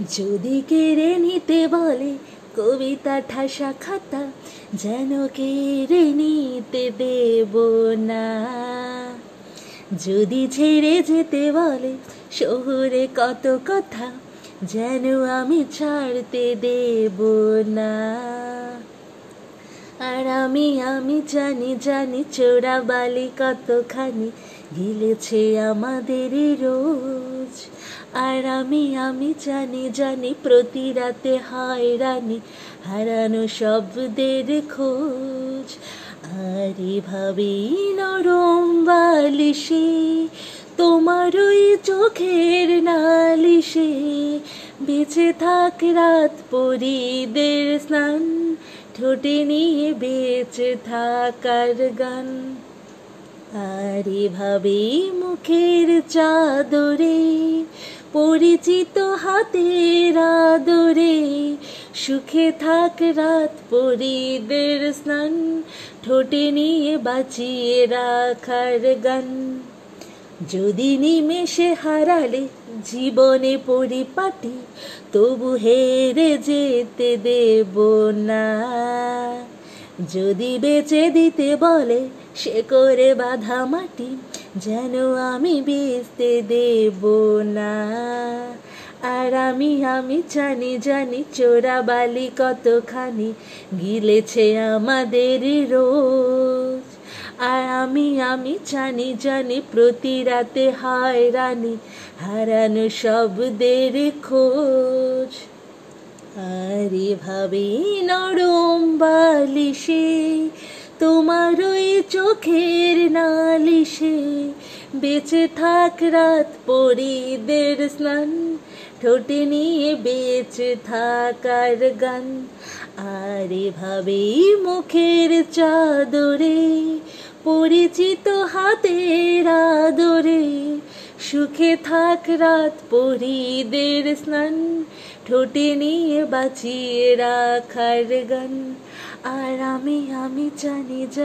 যদি কেড়ে নিতে বলে, কবিতা ঠাসা খাতা যেন কেড়ে নিতে দেব না। যদি ছেড়ে যেতে বলে, শহরে কত কথা যেন আমি ছাড়তে দেব না। আর আমি আমি জানি জানি চোরা বালি কতখানি গিলেছে আমাদের রোজ। আর আমি আমি জানি জানি প্রতি রাতে হয় রানি, হারানো শব্দের খোঁজ। আর এভাবেই নরম বালিশে, তোমার ওই চোখের নালিশে, বেঁচে থাক রাত পরিদের স্নান, ঠোঁটে নিয়ে বেঁচে থাকার গান। আর এভাবেই মুখের চাদরে, পরিচিত হাতের আদরে, সুখে থাক রাত পরিদের স্নান, ঠোঁটে নিয়ে বাঁচিয়ে রাখার গান। যদি নিমেষে হারালে জীবনে পরিপাটি, তবু হেরে যেতে দেব না। যদি বেঁচে দিতে বলে সে করে বাধা মাটি যেন আমি বেচতে দেব না। আর আমি আমি জানি জানি চোরা বালি কতখানি গিলেছে আমাদের রোজ। আর আমি আমি জানি জানি প্রতি রাতে হয় রানি হারানো শব্দের খোঁজ। আর এভাবে নরম বালিশে তোমার ওই চোখের নালিশে বেঁচে থাক রাত পরিদের স্নান, ঠোঁটে নিয়ে বেঁচে থাকার গান। আর এভাবেই মুখের চাদরে, পরিচিত হাতের আদরে সুখে থাক রাত পরিদের স্নান, ঠোঁটে নিয়ে বাঁচিয়ে রাখার গান। আর আমি আমি জানি জানি